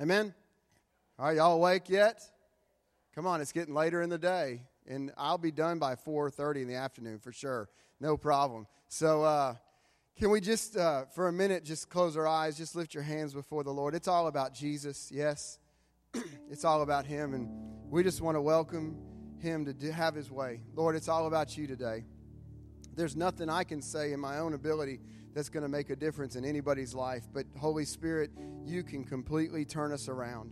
Amen. Are y'all awake yet? Come on, it's getting later in the day, and I'll be done by 4:30 in the afternoon for sure. No problem. So, uh, can we just, uh, for a minute, just close our eyes, just lift your hands before the Lord? It's all about Jesus, yes. it's all about Him, and we just want to welcome Him to do, have His way. Lord, it's all about you today. There's nothing I can say in my own ability that's going to make a difference in anybody's life, but Holy Spirit, you can completely turn us around.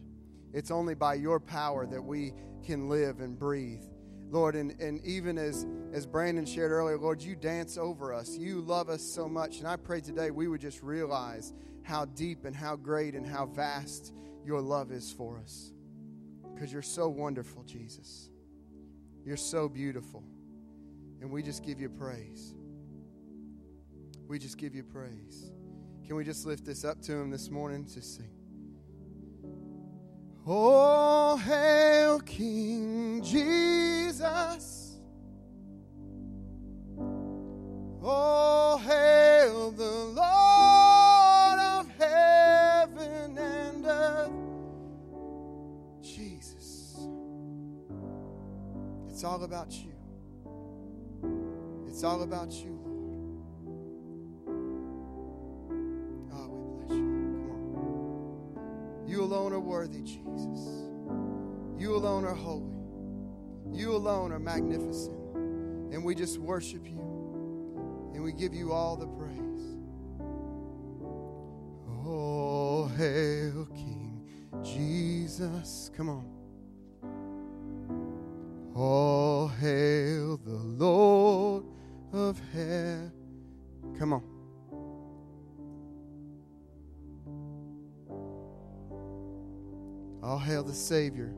It's only by your power that we can live and breathe. Lord, and, and even as, as Brandon shared earlier, Lord, you dance over us. You love us so much. And I pray today we would just realize how deep and how great and how vast your love is for us. Because you're so wonderful, Jesus. You're so beautiful. And we just give you praise. We just give you praise. Can we just lift this up to him this morning? to sing. Oh, hail King Jesus. Oh, hail the Lord of heaven and earth. Jesus. It's all about you. It's all about you, alone are worthy, Jesus. You alone are holy. You alone are magnificent. And we just worship you. And we give you all the praise. Oh, hail King Jesus. Come on. Oh, hail the Lord of heaven. Come on. All hail the Savior.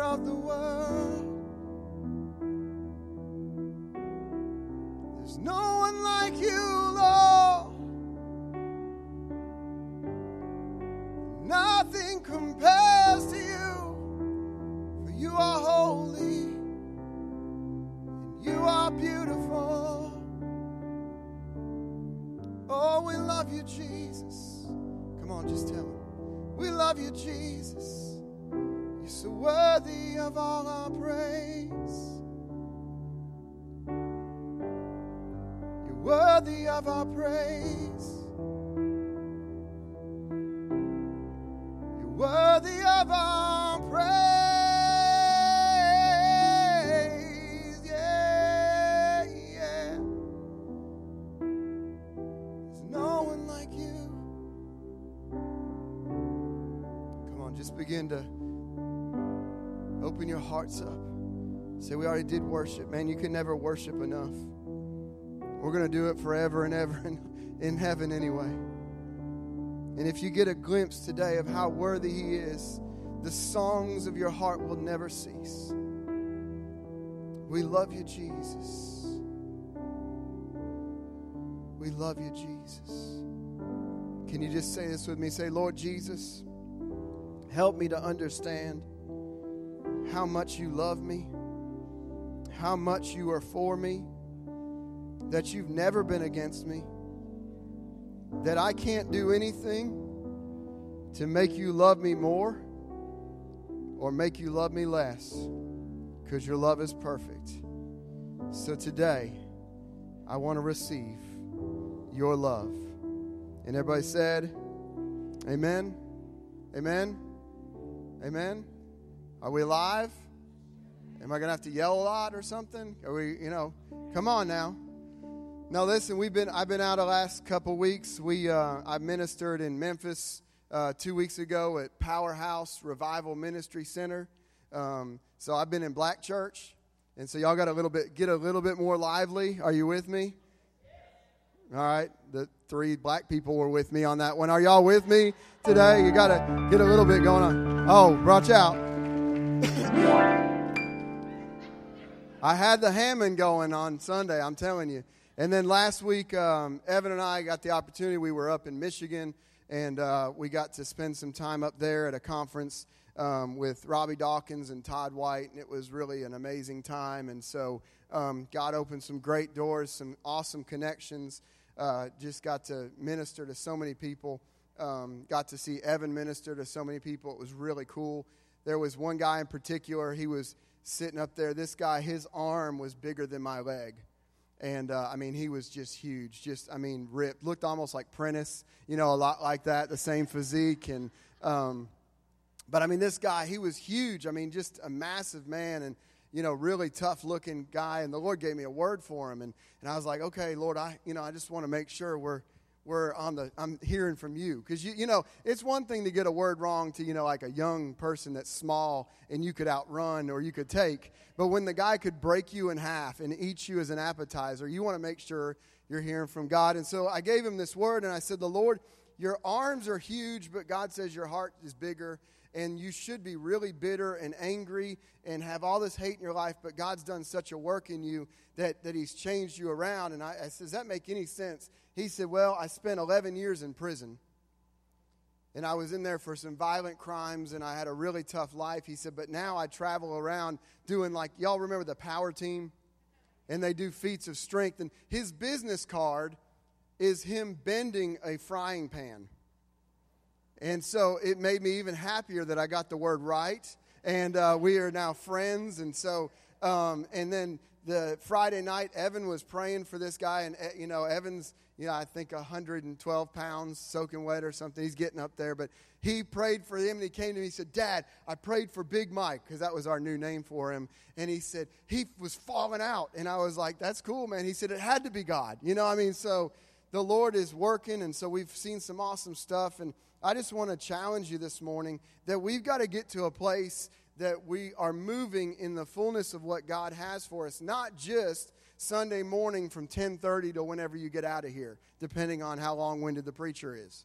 Of the world. Already did worship. Man, you can never worship enough. We're going to do it forever and ever in, in heaven anyway. And if you get a glimpse today of how worthy He is, the songs of your heart will never cease. We love you, Jesus. We love you, Jesus. Can you just say this with me? Say, Lord Jesus, Help me to understand how much you love me, how much you are for me, that you've never been against me, that I can't do anything to make you love me more or make you love me less because your love is perfect. So today, I want to receive your love. And everybody said, Amen. Amen. Amen. Are we alive? Am I going to have to yell a lot or something? Are we, you know, come on now. Now listen, we've been I've been out the last couple weeks. We uh, I ministered in Memphis uh, two weeks ago at Powerhouse Revival Ministry Center. Um, so I've been in Black Church, and so y'all got a little bit get a little bit more lively. Are you with me? All right, the three black people were with me on that one. Are y'all with me today? You got to get a little bit going on. Oh, watch out. I had the Hammond going on Sunday, I'm telling you. And then last week, um, Evan and I got the opportunity. We were up in Michigan, and uh, we got to spend some time up there at a conference um, with Robby Dawkins and Todd White, and it was really an amazing time. And so um, God opened some great doors, some awesome connections. Uh, just got to minister to so many people. Um, got to see Evan minister to so many people. It was really cool. There was one guy in particular, he was sitting up there. This guy, his arm was bigger than my leg. And uh, I mean, he was just huge. Just, I mean, ripped. Looked almost like Prentice, you know, a lot like that, the same physique. And, um, but I mean, this guy, he was huge. I mean, just a massive man. And, you know, really tough looking guy. And the Lord gave me a word for him. And, and I was like, okay, Lord, I, you know, I just want to make sure we're, we're on the, I'm hearing from you. Because, you, you know, it's one thing to get a word wrong to, you know, like a young person that's small and you could outrun or you could take. But when the guy could break you in half and eat you as an appetizer, you want to make sure you're hearing from God. And so I gave him this word and I said, the Lord, your arms are huge, but God says your heart is bigger and you should be really bitter and angry and have all this hate in your life, but God's done such a work in you that, that He's changed you around. And I, I said, Does that make any sense? He said, Well, I spent 11 years in prison. And I was in there for some violent crimes and I had a really tough life. He said, But now I travel around doing like, y'all remember the power team? And they do feats of strength. And his business card is him bending a frying pan. And so it made me even happier that I got the word right. And uh, we are now friends. And so, um, and then the Friday night, Evan was praying for this guy. And, eh, you know, Evan's, you know, I think 112 pounds soaking wet or something. He's getting up there. But he prayed for him and he came to me. and said, Dad, I prayed for Big Mike because that was our new name for him. And he said, he was falling out. And I was like, that's cool, man. He said, it had to be God. You know, I mean, so the Lord is working. And so we've seen some awesome stuff. And, I just want to challenge you this morning that we've got to get to a place that we are moving in the fullness of what God has for us, not just Sunday morning from 10:30 to whenever you get out of here, depending on how long-winded the preacher is.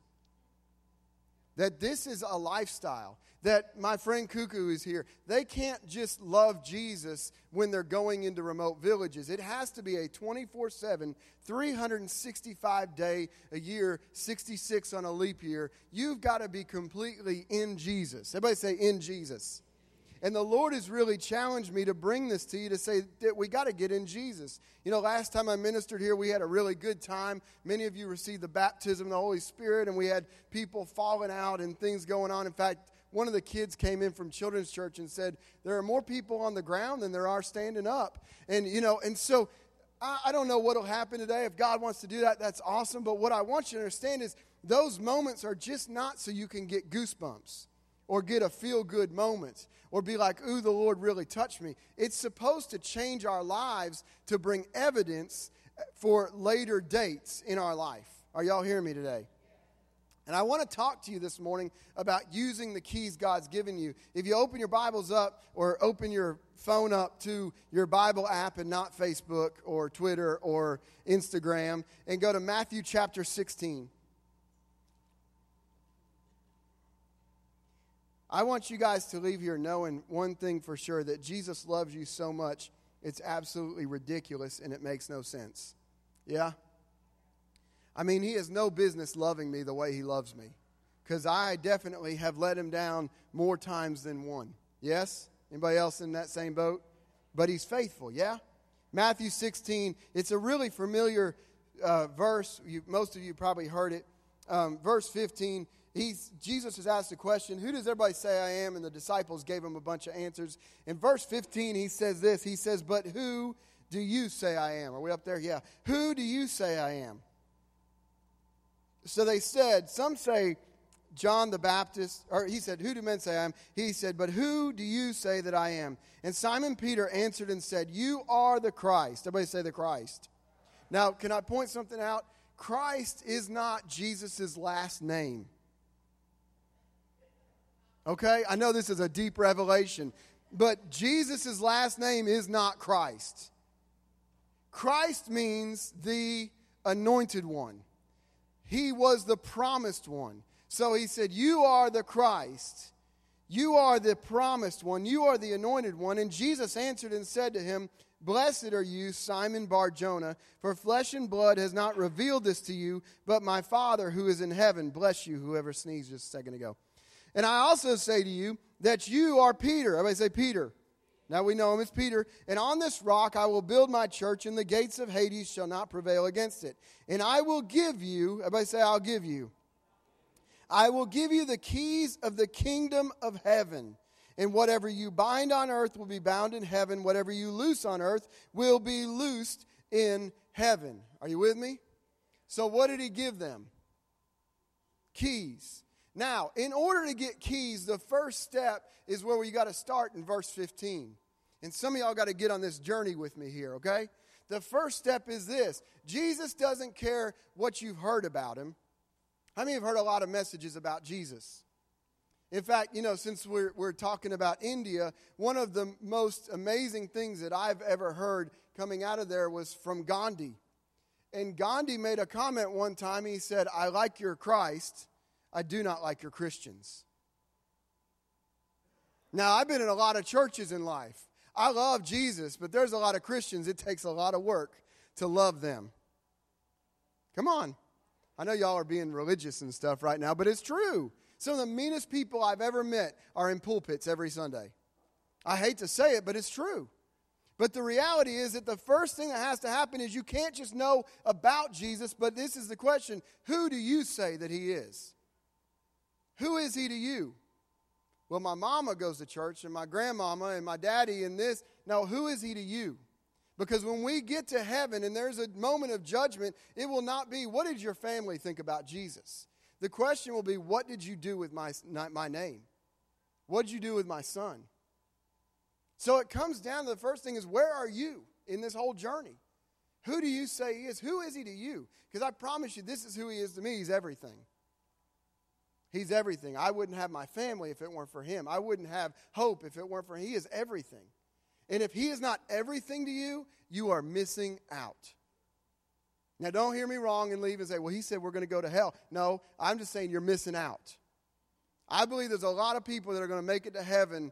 That this is a lifestyle. That my friend Cuckoo is here. They can't just love Jesus when they're going into remote villages. It has to be a 24 7, 365 day a year, 66 on a leap year. You've got to be completely in Jesus. Everybody say, in Jesus. And the Lord has really challenged me to bring this to you to say that we got to get in Jesus. You know, last time I ministered here, we had a really good time. Many of you received the baptism of the Holy Spirit, and we had people falling out and things going on. In fact, one of the kids came in from children's church and said, There are more people on the ground than there are standing up. And, you know, and so I, I don't know what will happen today. If God wants to do that, that's awesome. But what I want you to understand is those moments are just not so you can get goosebumps or get a feel good moment or be like, ooh, the Lord really touched me. It's supposed to change our lives to bring evidence for later dates in our life. Are y'all hearing me today? And I want to talk to you this morning about using the keys God's given you. If you open your Bibles up or open your phone up to your Bible app and not Facebook or Twitter or Instagram and go to Matthew chapter 16. I want you guys to leave here knowing one thing for sure that Jesus loves you so much, it's absolutely ridiculous and it makes no sense. Yeah? I mean, he has no business loving me the way he loves me. because I definitely have let him down more times than one. Yes? Anybody else in that same boat? But he's faithful, yeah? Matthew 16, it's a really familiar uh, verse. You, most of you probably heard it. Um, verse 15, he's, Jesus has asked a question Who does everybody say I am? And the disciples gave him a bunch of answers. In verse 15, he says this He says, But who do you say I am? Are we up there? Yeah. Who do you say I am? So they said, Some say John the Baptist, or he said, Who do men say I am? He said, But who do you say that I am? And Simon Peter answered and said, You are the Christ. Everybody say the Christ. Now, can I point something out? Christ is not Jesus' last name. Okay? I know this is a deep revelation, but Jesus' last name is not Christ. Christ means the anointed one, He was the promised one. So he said, You are the Christ. You are the promised one. You are the anointed one. And Jesus answered and said to him, Blessed are you, Simon Bar Jonah, for flesh and blood has not revealed this to you, but my Father who is in heaven. Bless you, whoever sneezed just a second ago. And I also say to you that you are Peter. Everybody say Peter. Now we know him as Peter. And on this rock I will build my church, and the gates of Hades shall not prevail against it. And I will give you, everybody say, I'll give you. I will give you the keys of the kingdom of heaven. And whatever you bind on earth will be bound in heaven. Whatever you loose on earth will be loosed in heaven. Are you with me? So, what did he give them? Keys. Now, in order to get keys, the first step is where we got to start in verse 15. And some of y'all got to get on this journey with me here, okay? The first step is this Jesus doesn't care what you've heard about him. How many have heard a lot of messages about Jesus? In fact, you know, since we're, we're talking about India, one of the most amazing things that I've ever heard coming out of there was from Gandhi. And Gandhi made a comment one time. He said, I like your Christ, I do not like your Christians. Now, I've been in a lot of churches in life. I love Jesus, but there's a lot of Christians. It takes a lot of work to love them. Come on. I know y'all are being religious and stuff right now, but it's true. Some of the meanest people I've ever met are in pulpits every Sunday. I hate to say it, but it's true. But the reality is that the first thing that has to happen is you can't just know about Jesus, but this is the question who do you say that he is? Who is he to you? Well, my mama goes to church, and my grandmama, and my daddy, and this. Now, who is he to you? Because when we get to heaven and there's a moment of judgment, it will not be, what did your family think about Jesus? The question will be, what did you do with my, my name? What did you do with my son? So it comes down to the first thing is, where are you in this whole journey? Who do you say he is? Who is he to you? Because I promise you, this is who he is to me. He's everything. He's everything. I wouldn't have my family if it weren't for him. I wouldn't have hope if it weren't for him. He is everything. And if He is not everything to you, you are missing out. Now, don't hear me wrong and leave and say, well, He said we're going to go to hell. No, I'm just saying you're missing out. I believe there's a lot of people that are going to make it to heaven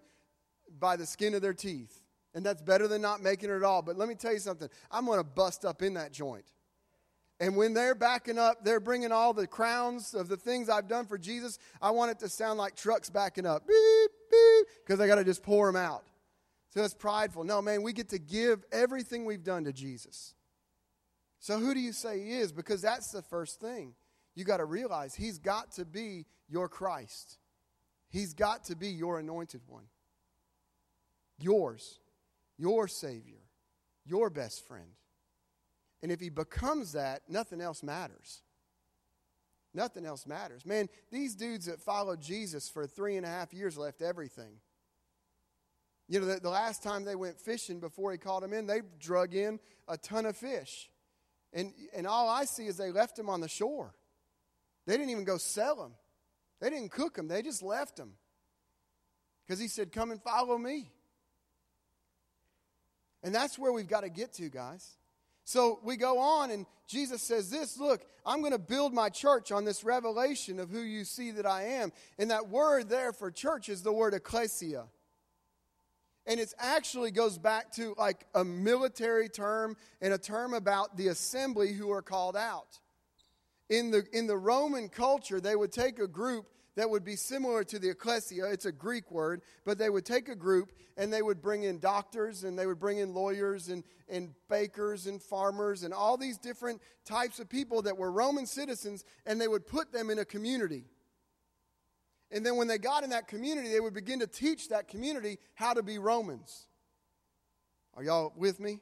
by the skin of their teeth. And that's better than not making it at all. But let me tell you something I'm going to bust up in that joint. And when they're backing up, they're bringing all the crowns of the things I've done for Jesus. I want it to sound like trucks backing up. Beep, beep, because I got to just pour them out. So it's prideful. No, man, we get to give everything we've done to Jesus. So who do you say he is? Because that's the first thing. You got to realize he's got to be your Christ. He's got to be your anointed one. Yours, your Savior, your best friend. And if he becomes that, nothing else matters. Nothing else matters. Man, these dudes that followed Jesus for three and a half years left everything. You know, the, the, last time they went fishing before he called them in, they drug in a ton of fish. And, and all I see is they left them on the shore. They didn't even go sell them, they didn't cook them, they just left them. Because he said, Come and follow me. And that's where we've got to get to, guys. So we go on, and Jesus says this Look, I'm going to build my church on this revelation of who you see that I am. And that word there for church is the word ecclesia. And it actually goes back to like a military term and a term about the assembly who are called out. In the, in the Roman culture, they would take a group that would be similar to the ecclesia. It's a Greek word, but they would take a group and they would bring in doctors and they would bring in lawyers and, and bakers and farmers and all these different types of people that were Roman citizens and they would put them in a community. And then when they got in that community, they would begin to teach that community how to be Romans. Are y'all with me?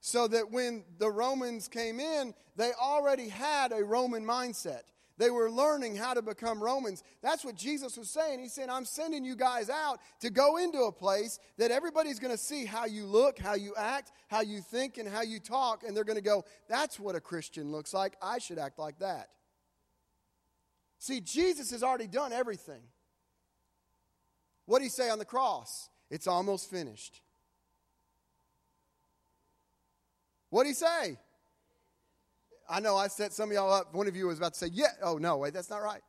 So that when the Romans came in, they already had a Roman mindset. They were learning how to become Romans. That's what Jesus was saying. He said, I'm sending you guys out to go into a place that everybody's going to see how you look, how you act, how you think, and how you talk. And they're going to go, That's what a Christian looks like. I should act like that. See, Jesus has already done everything. What did he say on the cross? It's almost finished. What did he say? I know I set some of y'all up. One of you was about to say, yeah. Oh, no, wait, that's not right.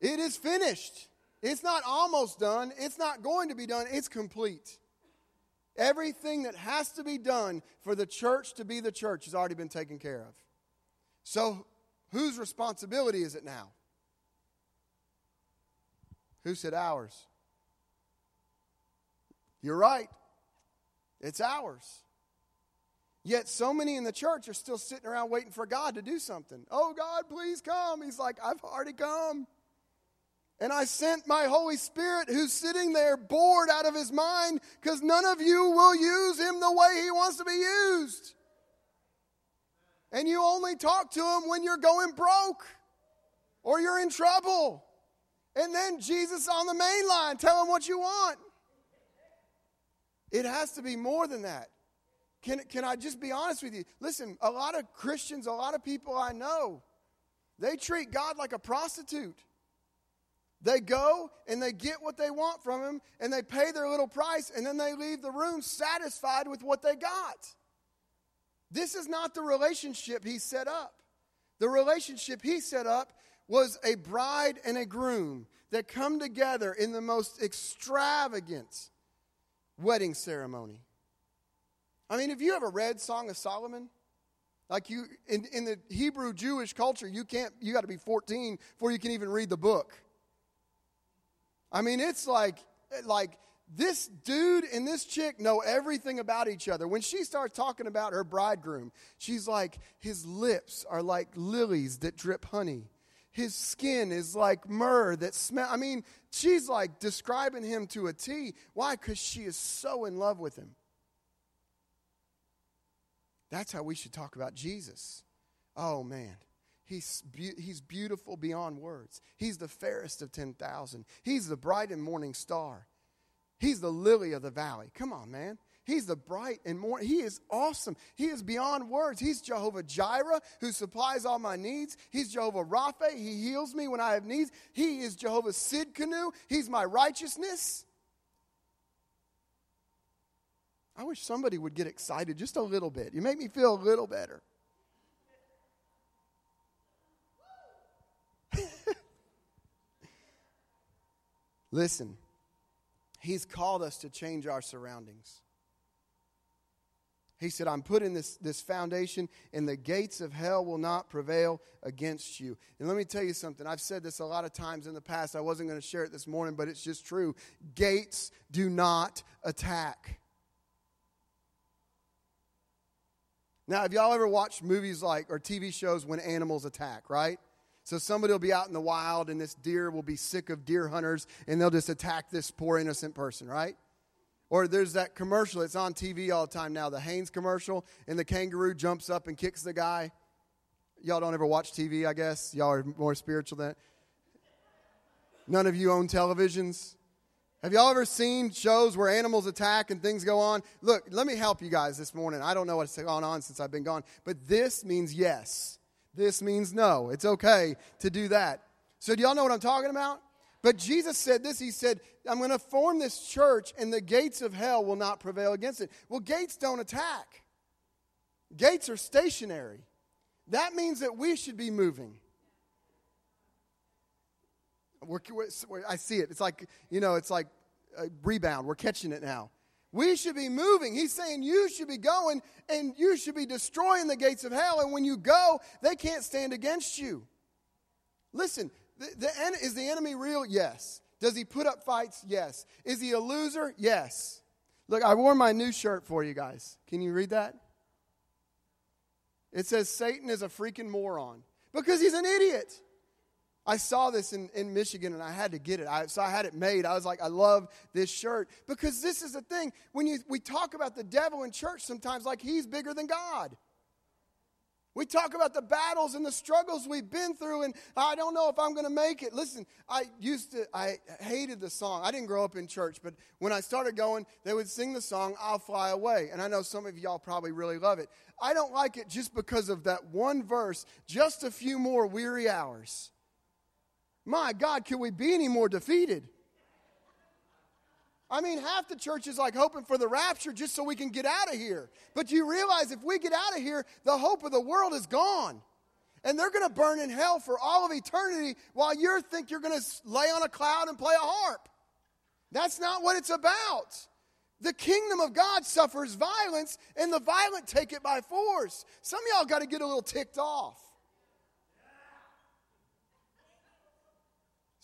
It is finished. It's not almost done. It's not going to be done. It's complete. Everything that has to be done for the church to be the church has already been taken care of. So, whose responsibility is it now? Who said ours? You're right. It's ours. Yet so many in the church are still sitting around waiting for God to do something. Oh, God, please come. He's like, I've already come. And I sent my Holy Spirit who's sitting there bored out of his mind because none of you will use him the way he wants to be used. And you only talk to him when you're going broke or you're in trouble. And then Jesus on the main line, tell him what you want. It has to be more than that. Can, can I just be honest with you? Listen, a lot of Christians, a lot of people I know, they treat God like a prostitute. They go and they get what they want from him and they pay their little price and then they leave the room satisfied with what they got. This is not the relationship he set up. The relationship he set up was a bride and a groom that come together in the most extravagant wedding ceremony. I mean, have you ever read Song of Solomon? Like you in, in the Hebrew Jewish culture, you can't you got to be 14 before you can even read the book. I mean, it's like like this dude and this chick know everything about each other. When she starts talking about her bridegroom, she's like, his lips are like lilies that drip honey. His skin is like myrrh that smell. I mean, she's like describing him to a T. Why? Because she is so in love with him. That's how we should talk about Jesus. Oh, man. He's, be- he's beautiful beyond words. He's the fairest of 10,000. He's the bright and morning star. He's the lily of the valley. Come on, man. He's the bright and morning. He is awesome. He is beyond words. He's Jehovah Jireh, who supplies all my needs. He's Jehovah Rapha. He heals me when I have needs. He is Jehovah Tsidkenu. He's my righteousness. I wish somebody would get excited just a little bit. You make me feel a little better. Listen, He's called us to change our surroundings. He said, I'm putting this, this foundation, and the gates of hell will not prevail against you. And let me tell you something. I've said this a lot of times in the past. I wasn't going to share it this morning, but it's just true. Gates do not attack. Now, have y'all ever watched movies like or TV shows when animals attack, right? So somebody will be out in the wild and this deer will be sick of deer hunters and they'll just attack this poor innocent person, right? Or there's that commercial, it's on TV all the time now, the Hanes commercial, and the kangaroo jumps up and kicks the guy. Y'all don't ever watch TV, I guess. Y'all are more spiritual than None of you own televisions. Have y'all ever seen shows where animals attack and things go on? Look, let me help you guys this morning. I don't know what's gone on since I've been gone, but this means yes. This means no. It's okay to do that. So, do y'all know what I'm talking about? But Jesus said this He said, I'm going to form this church, and the gates of hell will not prevail against it. Well, gates don't attack, gates are stationary. That means that we should be moving. We're, we're, I see it. It's like, you know, it's like a rebound. We're catching it now. We should be moving. He's saying you should be going and you should be destroying the gates of hell. And when you go, they can't stand against you. Listen, The, the, is the enemy real? Yes. Does he put up fights? Yes. Is he a loser? Yes. Look, I wore my new shirt for you guys. Can you read that? It says Satan is a freaking moron because he's an idiot. I saw this in, in Michigan and I had to get it. I, so I had it made. I was like, I love this shirt because this is the thing. When you, we talk about the devil in church sometimes like he's bigger than God. We talk about the battles and the struggles we've been through, and I don't know if I'm going to make it. Listen, I used to, I hated the song. I didn't grow up in church, but when I started going, they would sing the song, I'll Fly Away. And I know some of y'all probably really love it. I don't like it just because of that one verse, just a few more weary hours. My God, can we be any more defeated? I mean, half the church is like hoping for the rapture just so we can get out of here. But you realize if we get out of here, the hope of the world is gone. And they're going to burn in hell for all of eternity while you think you're going to lay on a cloud and play a harp. That's not what it's about. The kingdom of God suffers violence, and the violent take it by force. Some of y'all got to get a little ticked off.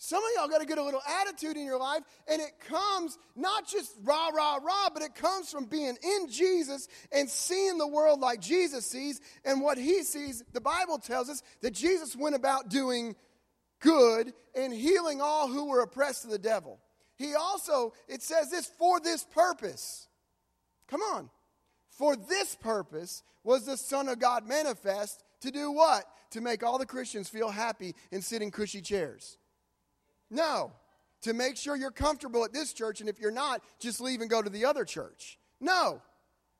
Some of y'all got to get a little attitude in your life, and it comes not just rah, rah, rah, but it comes from being in Jesus and seeing the world like Jesus sees and what he sees. The Bible tells us that Jesus went about doing good and healing all who were oppressed of the devil. He also, it says this, for this purpose. Come on. For this purpose was the Son of God manifest to do what? To make all the Christians feel happy and sit in cushy chairs. No. To make sure you're comfortable at this church, and if you're not, just leave and go to the other church. No.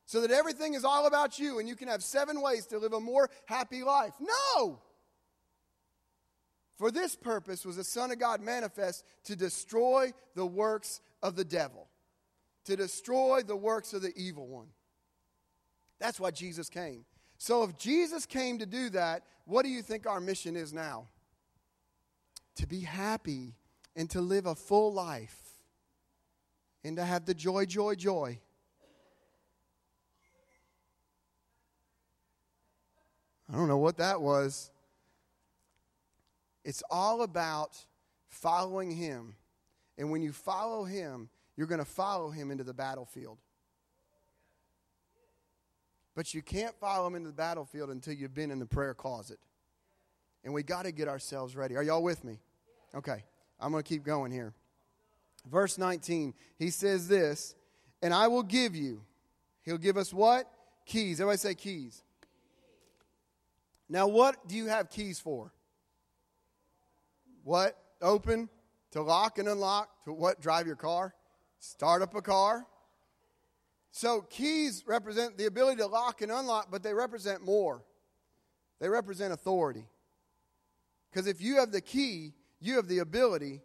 So that everything is all about you and you can have seven ways to live a more happy life. No. For this purpose was the Son of God manifest to destroy the works of the devil, to destroy the works of the evil one. That's why Jesus came. So if Jesus came to do that, what do you think our mission is now? To be happy and to live a full life and to have the joy, joy, joy. I don't know what that was. It's all about following Him. And when you follow Him, you're going to follow Him into the battlefield. But you can't follow Him into the battlefield until you've been in the prayer closet. And we got to get ourselves ready. Are y'all with me? Okay. I'm going to keep going here. Verse 19, he says this, and I will give you. He'll give us what? Keys. Everybody say keys. Now, what do you have keys for? What? Open, to lock and unlock, to what? Drive your car, start up a car. So, keys represent the ability to lock and unlock, but they represent more. They represent authority. Because if you have the key, you have the ability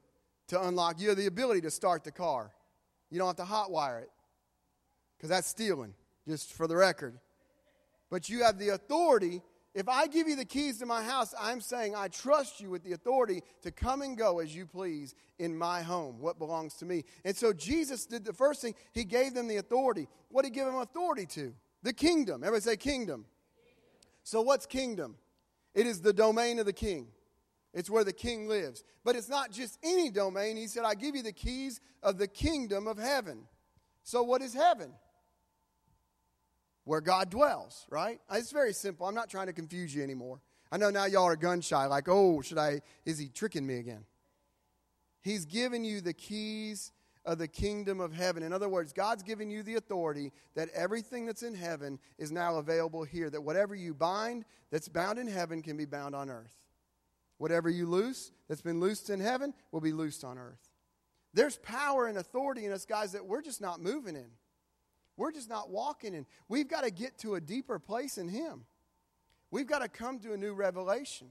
to unlock, you have the ability to start the car. You don't have to hotwire it because that's stealing, just for the record. But you have the authority. If I give you the keys to my house, I'm saying I trust you with the authority to come and go as you please in my home, what belongs to me. And so Jesus did the first thing, he gave them the authority. What did he give them authority to? The kingdom. Everybody say kingdom. So, what's kingdom? It is the domain of the king. It's where the king lives. But it's not just any domain. He said, I give you the keys of the kingdom of heaven. So, what is heaven? Where God dwells, right? It's very simple. I'm not trying to confuse you anymore. I know now y'all are gun shy, like, oh, should I, is he tricking me again? He's given you the keys of the kingdom of heaven. In other words, God's given you the authority that everything that's in heaven is now available here, that whatever you bind that's bound in heaven can be bound on earth. Whatever you loose that's been loosed in heaven will be loosed on earth. There's power and authority in us, guys, that we're just not moving in. We're just not walking in. We've got to get to a deeper place in Him. We've got to come to a new revelation.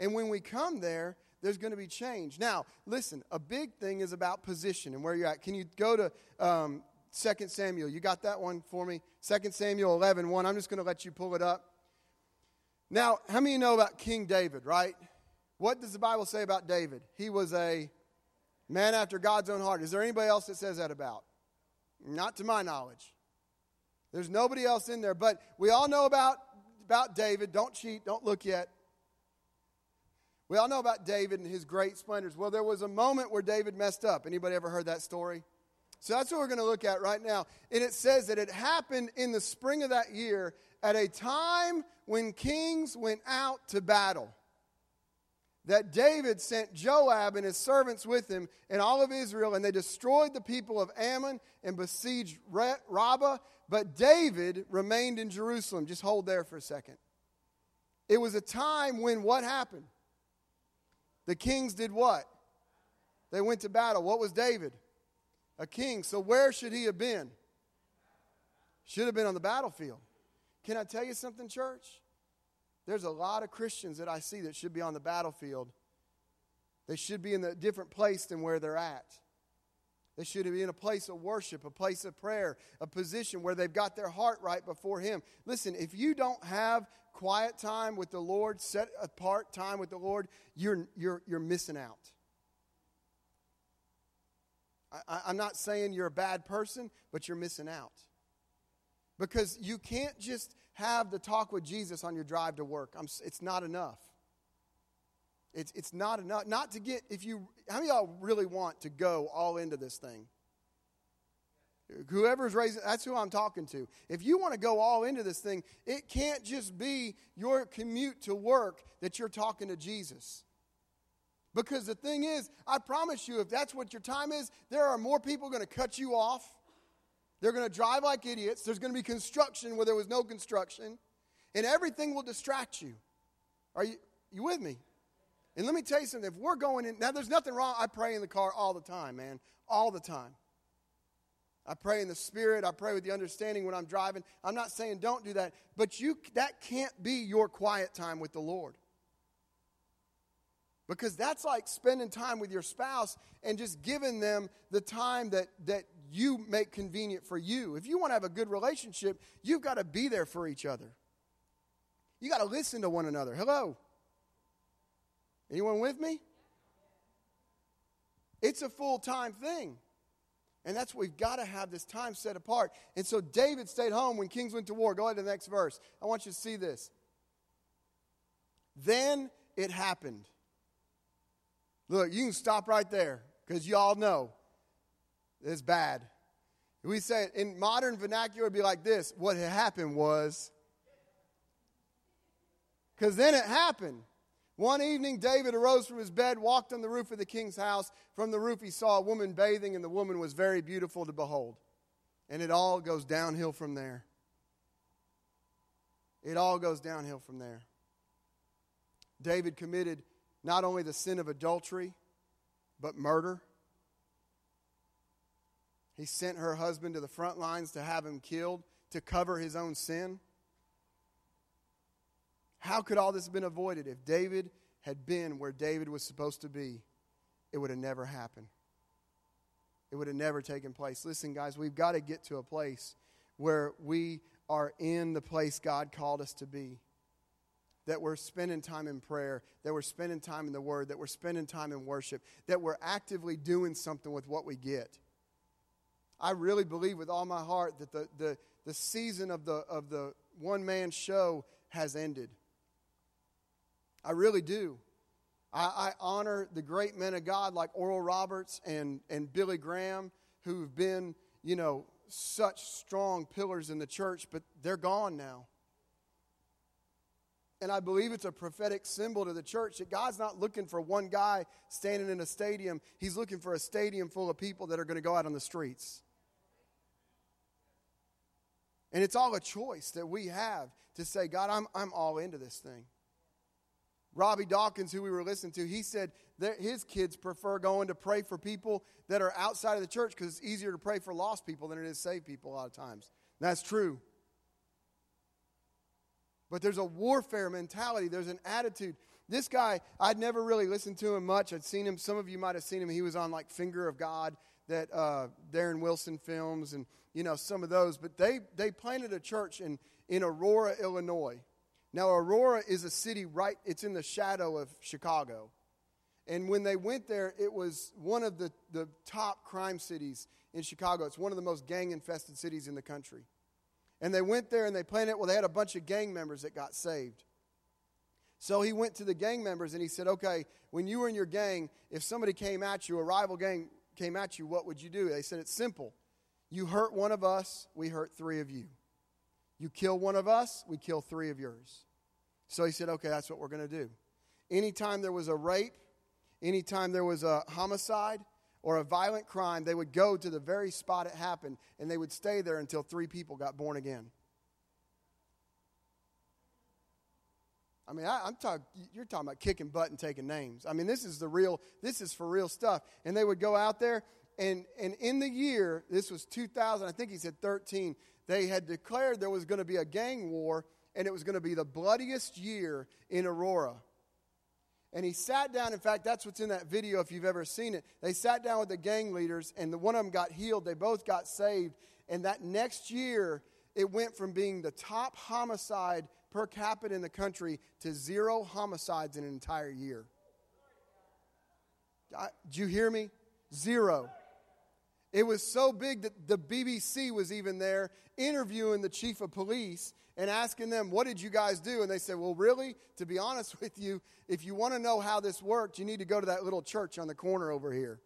And when we come there, there's going to be change. Now, listen, a big thing is about position and where you're at. Can you go to um, 2 Samuel? You got that one for me? 2 Samuel 11, 1. I'm just going to let you pull it up. Now, how many you know about King David, right? What does the Bible say about David? He was a man after God's own heart. Is there anybody else that says that about? Not to my knowledge. There's nobody else in there, but we all know about, about David. Don't cheat, don't look yet. We all know about David and his great splendors. Well, there was a moment where David messed up. Anybody ever heard that story? So that's what we're going to look at right now. And it says that it happened in the spring of that year at a time when kings went out to battle. That David sent Joab and his servants with him and all of Israel, and they destroyed the people of Ammon and besieged Rabbah. But David remained in Jerusalem. Just hold there for a second. It was a time when what happened? The kings did what? They went to battle. What was David? A king. So where should he have been? Should have been on the battlefield. Can I tell you something, church? There's a lot of Christians that I see that should be on the battlefield. They should be in a different place than where they're at. They should be in a place of worship, a place of prayer, a position where they've got their heart right before Him. Listen, if you don't have quiet time with the Lord, set apart time with the Lord, you're, you're, you're missing out. I, I'm not saying you're a bad person, but you're missing out. Because you can't just have the talk with Jesus on your drive to work. I'm, it's not enough. It's, it's not enough. Not to get, if you, how many y'all really want to go all into this thing? Whoever's raising, that's who I'm talking to. If you want to go all into this thing, it can't just be your commute to work that you're talking to Jesus. Because the thing is, I promise you, if that's what your time is, there are more people going to cut you off. They're going to drive like idiots. There's going to be construction where there was no construction. And everything will distract you. Are you, you with me? And let me tell you something. If we're going in, now there's nothing wrong. I pray in the car all the time, man. All the time. I pray in the spirit. I pray with the understanding when I'm driving. I'm not saying don't do that, but you that can't be your quiet time with the Lord. Because that's like spending time with your spouse and just giving them the time that, that you make convenient for you. If you want to have a good relationship, you've got to be there for each other. You got to listen to one another. Hello. Anyone with me? It's a full time thing. And that's we've got to have this time set apart. And so David stayed home when kings went to war. Go ahead to the next verse. I want you to see this. Then it happened. Look, you can stop right there because you all know it's bad. We say in modern vernacular, it'd be like this what had happened was. Because then it happened. One evening, David arose from his bed, walked on the roof of the king's house. From the roof, he saw a woman bathing, and the woman was very beautiful to behold. And it all goes downhill from there. It all goes downhill from there. David committed not only the sin of adultery, but murder. He sent her husband to the front lines to have him killed to cover his own sin. How could all this have been avoided? If David had been where David was supposed to be, it would have never happened. It would have never taken place. Listen, guys, we've got to get to a place where we are in the place God called us to be. That we're spending time in prayer, that we're spending time in the Word, that we're spending time in worship, that we're actively doing something with what we get. I really believe with all my heart that the, the, the season of the, of the one man show has ended. I really do. I, I, honor the great men of God like Oral Roberts and, and Billy Graham, who've been, you know, such strong pillars in the church, but they're gone now. And I believe it's a prophetic symbol to the church that God's not looking for one guy standing in a stadium. He's looking for a stadium full of people that are going to go out on the streets. And it's all a choice that we have to say, God, I'm, I'm all into this thing. Robby Dawkins, who we were listening to, he said that his kids prefer going to pray for people that are outside of the church because it's easier to pray for lost people than it is saved people a lot of times. And that's true. But there's a warfare mentality, there's an attitude. This guy, I'd never really listened to him much. I'd seen him, some of you might have seen him. He was on like Finger of God, that uh, Darren Wilson films, and you know, some of those. But they, they planted a church in, in Aurora, Illinois. Now, Aurora is a city right, it's in the shadow of Chicago. And when they went there, it was one of the, the top crime cities in Chicago. It's one of the most gang infested cities in the country. And they went there and they planted, well, they had a bunch of gang members that got saved. So he went to the gang members and he said, Okay, when you were in your gang, if somebody came at you, a rival gang came at you, what would you do? They said, It's simple. You hurt one of us, we hurt three of you. You kill one of us, we kill three of yours. So he said, Okay, that's what we're going to do. Anytime there was a rape, anytime there was a homicide, or a violent crime, they would go to the very spot it happened and they would stay there until three people got born again. I mean, I, am talking, you're talking about kicking butt and taking names. I mean, this is the real, this is for real stuff. And they would go out there, and, and in the year, this was 2000, I think he said 13, they had declared there was going to be a gang war, and it was going to be the bloodiest year in Aurora. And he sat down. In fact, that's what's in that video if you've ever seen it. They sat down with the gang leaders, and the one of them got healed. They both got saved. And that next year, it went from being the top homicide per capita in the country to zero homicides in an entire year. Did you hear me? Zero. It was so big that the BBC was even there interviewing the chief of police and asking them, What did you guys do? And they said, Well, really, to be honest with you, if you want to know how this worked, you need to go to that little church on the corner over here.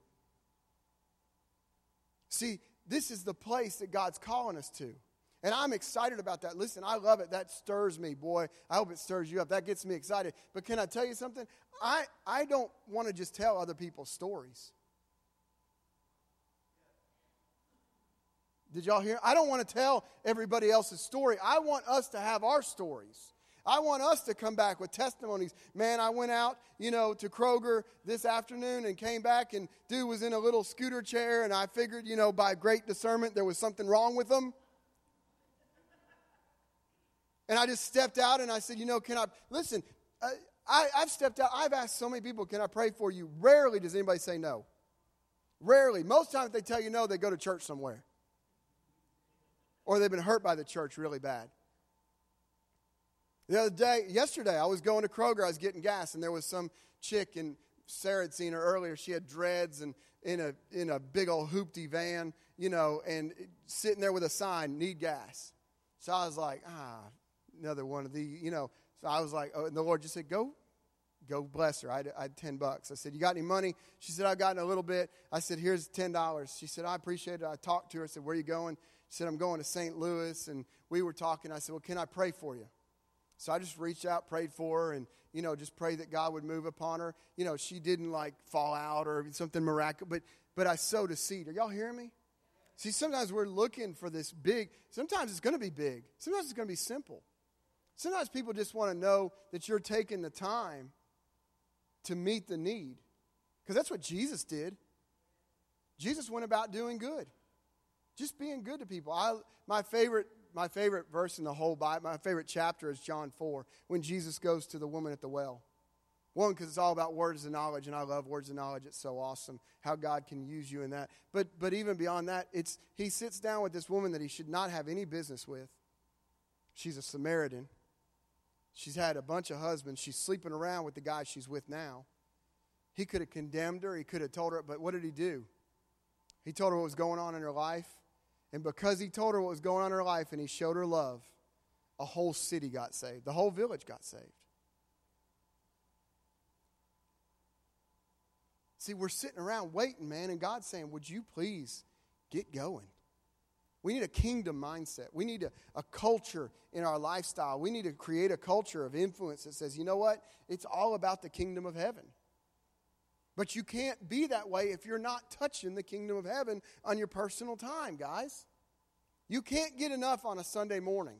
See, this is the place that God's calling us to. And I'm excited about that. Listen, I love it. That stirs me, boy. I hope it stirs you up. That gets me excited. But can I tell you something? I, I don't want to just tell other people's stories. Did y'all hear? I don't want to tell everybody else's story. I want us to have our stories. I want us to come back with testimonies. Man, I went out, you know, to Kroger this afternoon and came back, and dude was in a little scooter chair, and I figured, you know, by great discernment, there was something wrong with him. And I just stepped out and I said, you know, can I, listen, uh, I, I've stepped out, I've asked so many people, can I pray for you? Rarely does anybody say no. Rarely. Most times they tell you no, they go to church somewhere. Or they've been hurt by the church really bad. The other day, yesterday, I was going to Kroger, I was getting gas, and there was some chick, and Sarah had seen her earlier. She had dreads and in a, in a big old hoopty van, you know, and sitting there with a sign, need gas. So I was like, ah, another one of the, you know. So I was like, oh, and the Lord just said, go, go bless her. I had, I had 10 bucks. I said, you got any money? She said, I've gotten a little bit. I said, here's $10. She said, I appreciate it. I talked to her. I said, where are you going? Said, I'm going to St. Louis. And we were talking. I said, well, can I pray for you? So I just reached out, prayed for her, and, you know, just prayed that God would move upon her. You know, she didn't like fall out or something miraculous, but, but I sowed a seed. Are y'all hearing me? See, sometimes we're looking for this big, sometimes it's going to be big, sometimes it's going to be simple. Sometimes people just want to know that you're taking the time to meet the need. Because that's what Jesus did. Jesus went about doing good, just being good to people. I, my, favorite, my favorite verse in the whole Bible, my favorite chapter is John 4, when Jesus goes to the woman at the well. One, because it's all about words of knowledge, and I love words of knowledge. It's so awesome how God can use you in that. But, but even beyond that, it's, he sits down with this woman that he should not have any business with. She's a Samaritan. She's had a bunch of husbands. She's sleeping around with the guy she's with now. He could have condemned her. He could have told her, but what did he do? He told her what was going on in her life. And because he told her what was going on in her life and he showed her love, a whole city got saved. The whole village got saved. See, we're sitting around waiting, man, and God's saying, Would you please get going? We need a kingdom mindset. We need a, a culture in our lifestyle. We need to create a culture of influence that says, you know what? It's all about the kingdom of heaven. But you can't be that way if you're not touching the kingdom of heaven on your personal time, guys. You can't get enough on a Sunday morning.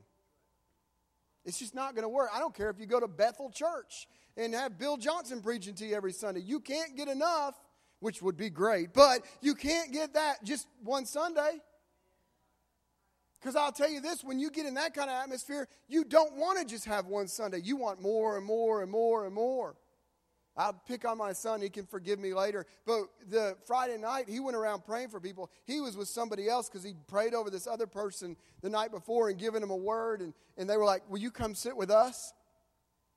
It's just not going to work. I don't care if you go to Bethel Church and have Bill Johnson preaching to you every Sunday. You can't get enough, which would be great, but you can't get that just one Sunday. Because I'll tell you this when you get in that kind of atmosphere, you don't want to just have one Sunday. You want more and more and more and more. I'll pick on my son. He can forgive me later. But the Friday night, he went around praying for people. He was with somebody else because he prayed over this other person the night before and given him a word. And, and they were like, Will you come sit with us?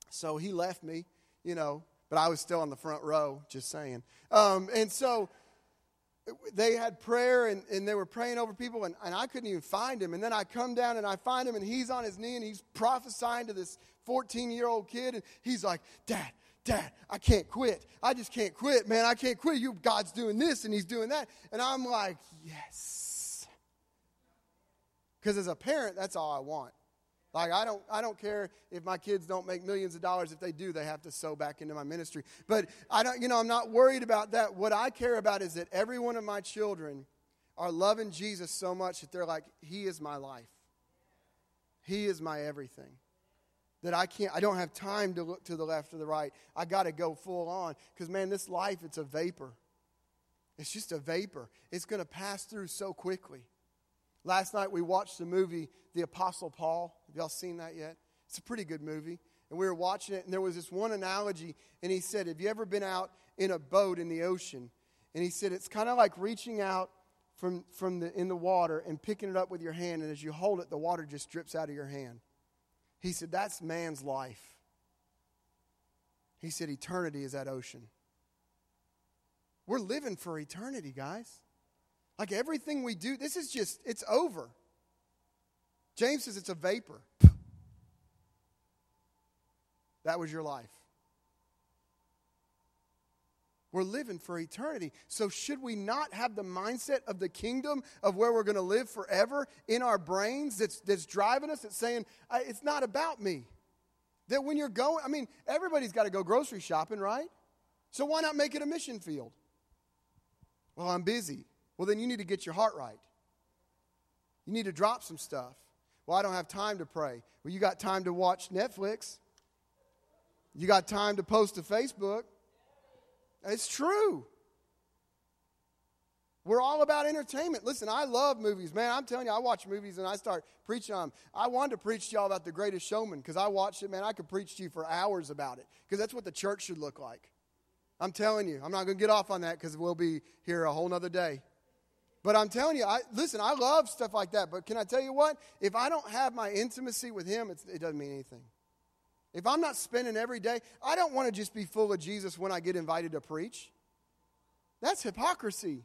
So he left me, you know, but I was still on the front row, just saying. Um, and so they had prayer and, and they were praying over people, and, and I couldn't even find him. And then I come down and I find him, and he's on his knee and he's prophesying to this 14 year old kid. And he's like, Dad, Dad, I can't quit. I just can't quit, man. I can't quit. You, God's doing this and he's doing that. And I'm like, Yes. Because as a parent, that's all I want. Like I don't I don't care if my kids don't make millions of dollars. If they do, they have to sew back into my ministry. But I don't, you know, I'm not worried about that. What I care about is that every one of my children are loving Jesus so much that they're like, He is my life. He is my everything. That I can't, I don't have time to look to the left or the right. I got to go full on. Because, man, this life, it's a vapor. It's just a vapor. It's going to pass through so quickly. Last night we watched the movie The Apostle Paul. Have y'all seen that yet? It's a pretty good movie. And we were watching it, and there was this one analogy, and he said, Have you ever been out in a boat in the ocean? And he said, It's kind of like reaching out from, from the, in the water and picking it up with your hand, and as you hold it, the water just drips out of your hand. He said, That's man's life. He said, Eternity is that ocean. We're living for eternity, guys. Like everything we do, this is just, it's over. James says it's a vapor. That was your life. We're living for eternity. So, should we not have the mindset of the kingdom of where we're going to live forever in our brains that's, that's driving us, that's saying, uh, it's not about me? That when you're going, I mean, everybody's got to go grocery shopping, right? So, why not make it a mission field? Well, I'm busy. Well, then you need to get your heart right. You need to drop some stuff. Well, I don't have time to pray. Well, you got time to watch Netflix. You got time to post to Facebook. It's true. We're all about entertainment. Listen, I love movies. Man, I'm telling you, I watch movies and I start preaching on them. I wanted to preach to y'all about The Greatest Showman because I watched it. Man, I could preach to you for hours about it because that's what the church should look like. I'm telling you. I'm not going to get off on that because we'll be here a whole nother day. But I'm telling you, I, listen, I love stuff like that. But can I tell you what? If I don't have my intimacy with Him, it doesn't mean anything. If I'm not spending every day, I don't want to just be full of Jesus when I get invited to preach. That's hypocrisy.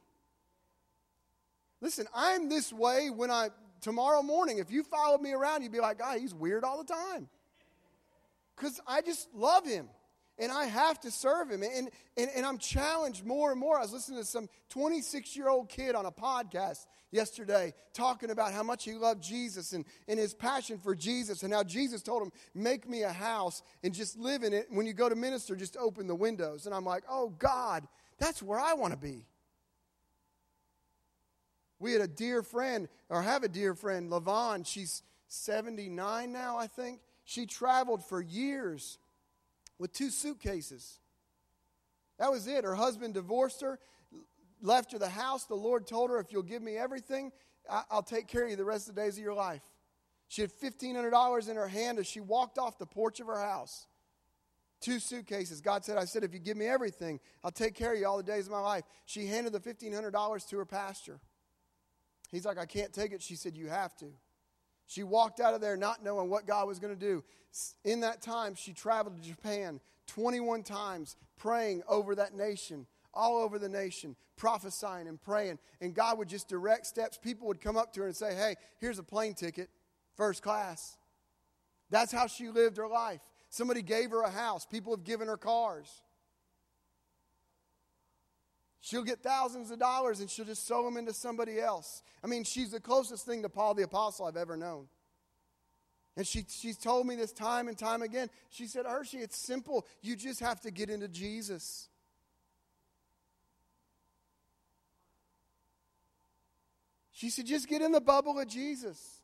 Listen, I'm this way when I, tomorrow morning, if you followed me around, you'd be like, God, he's weird all the time. Because I just love him and I have to serve him. And, and, and I'm challenged more and more. I was listening to some 26 year old kid on a podcast yesterday talking about how much he loved Jesus and, and his passion for Jesus and how Jesus told him, Make me a house and just live in it. When you go to minister, just open the windows. And I'm like, Oh, God, that's where I want to be. We had a dear friend, or have a dear friend, Lavon. She's 79 now, I think. She traveled for years with two suitcases. That was it. Her husband divorced her, left her the house. The Lord told her, If you'll give me everything, I'll take care of you the rest of the days of your life. She had $1,500 in her hand as she walked off the porch of her house. Two suitcases. God said, I said, if you give me everything, I'll take care of you all the days of my life. She handed the $1,500 to her pastor. He's like, I can't take it. She said, You have to. She walked out of there not knowing what God was going to do. In that time, she traveled to Japan 21 times, praying over that nation, all over the nation, prophesying and praying. And God would just direct steps. People would come up to her and say, Hey, here's a plane ticket, first class. That's how she lived her life. Somebody gave her a house, people have given her cars. She'll get thousands of dollars and she'll just sow them into somebody else. I mean, she's the closest thing to Paul the Apostle I've ever known. And she, she's told me this time and time again. She said, Hershey, it's simple. You just have to get into Jesus. She said, just get in the bubble of Jesus.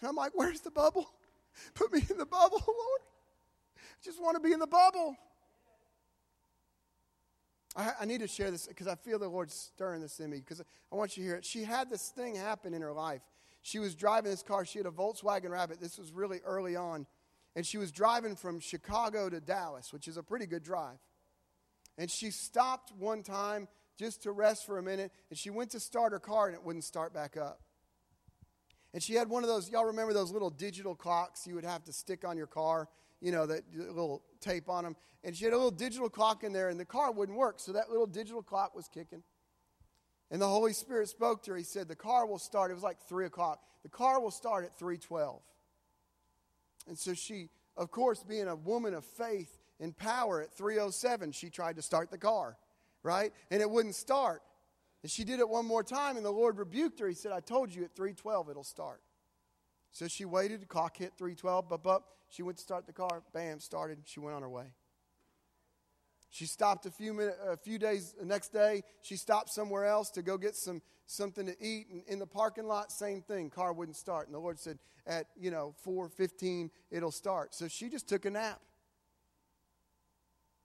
And I'm like, where's the bubble? Put me in the bubble, Lord. I just want to be in the bubble. I, I need to share this because I feel the Lord stirring this in me because I want you to hear it. She had this thing happen in her life. She was driving this car. She had a Volkswagen Rabbit. This was really early on. And she was driving from Chicago to Dallas, which is a pretty good drive. And she stopped one time just to rest for a minute. And she went to start her car and it wouldn't start back up. And she had one of those, y'all remember those little digital clocks you would have to stick on your car? You know, that little tape on them. And she had a little digital clock in there, and the car wouldn't work. So that little digital clock was kicking. And the Holy Spirit spoke to her. He said, The car will start. It was like 3 o'clock. The car will start at 312. And so she, of course, being a woman of faith and power at 307, she tried to start the car, right? And it wouldn't start. And she did it one more time, and the Lord rebuked her. He said, I told you at 312 it'll start. So she waited, the clock hit 312, but up. She went to start the car, bam, started, she went on her way. She stopped a few minutes, a few days. The next day, she stopped somewhere else to go get some something to eat. And in the parking lot, same thing. Car wouldn't start. And the Lord said, at you know four fifteen, it'll start. So she just took a nap.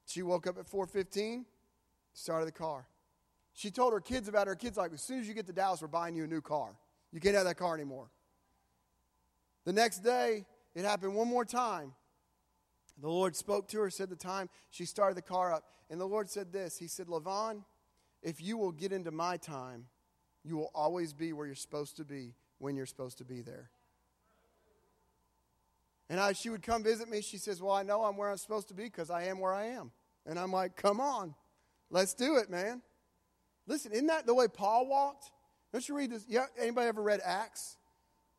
She woke up at four fifteen, started the car. She told her kids about her kids like, as soon as you get to Dallas, we're buying you a new car. You can't have that car anymore. The next day, it happened one more time. The Lord spoke to her, said the time. She started the car up. And the Lord said this He said, Levon, if you will get into my time, you will always be where you're supposed to be when you're supposed to be there. And she would come visit me. She says, Well, I know I'm where I'm supposed to be because I am where I am. And I'm like, Come on, let's do it, man. Listen, isn't that the way Paul walked? Don't you read this? Yeah, anybody ever read Acts?